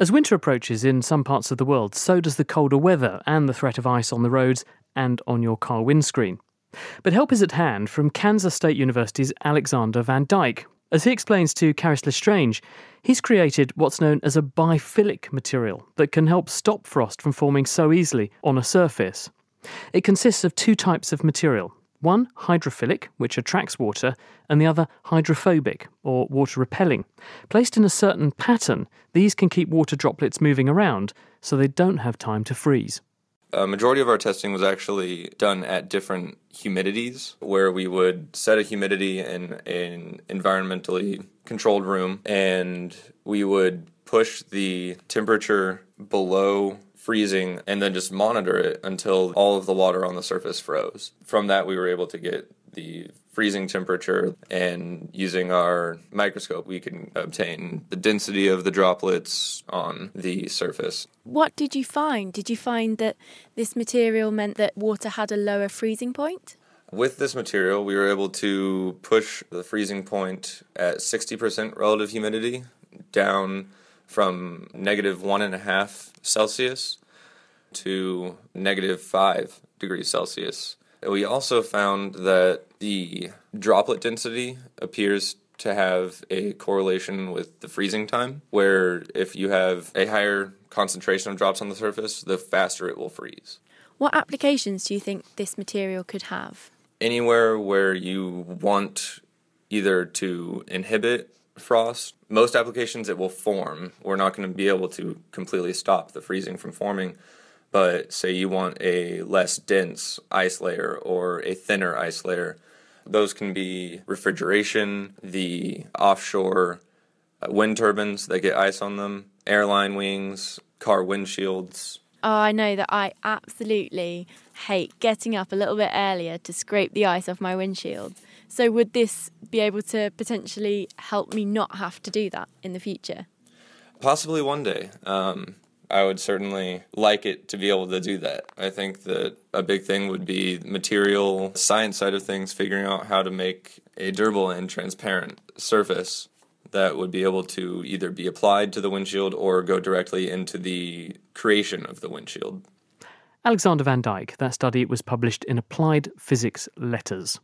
As winter approaches in some parts of the world, so does the colder weather and the threat of ice on the roads and on your car windscreen. But help is at hand from Kansas State University's Alexander Van Dyke. As he explains to Charis Lestrange, he's created what's known as a biphilic material that can help stop frost from forming so easily on a surface. It consists of two types of material one hydrophilic, which attracts water, and the other hydrophobic, or water repelling. Placed in a certain pattern, these can keep water droplets moving around so they don't have time to freeze. A majority of our testing was actually done at different humidities, where we would set a humidity in an environmentally controlled room and we would push the temperature below freezing and then just monitor it until all of the water on the surface froze. From that, we were able to get the freezing temperature and using our microscope we can obtain the density of the droplets on the surface. What did you find? Did you find that this material meant that water had a lower freezing point? With this material, we were able to push the freezing point at 60% relative humidity down from negative one and a half Celsius to negative five degrees Celsius. We also found that the droplet density appears to have a correlation with the freezing time, where if you have a higher concentration of drops on the surface, the faster it will freeze. What applications do you think this material could have? Anywhere where you want either to inhibit frost. Most applications it will form. We're not going to be able to completely stop the freezing from forming, but say you want a less dense ice layer or a thinner ice layer, those can be refrigeration, the offshore uh, wind turbines that get ice on them, airline wings, car windshields. Oh, I know that I absolutely hate getting up a little bit earlier to scrape the ice off my windshield. So, would this be able to potentially help me not have to do that in the future? Possibly one day. Um, I would certainly like it to be able to do that. I think that a big thing would be material science side of things, figuring out how to make a durable and transparent surface that would be able to either be applied to the windshield or go directly into the creation of the windshield. Alexander Van Dyke, that study was published in Applied Physics Letters.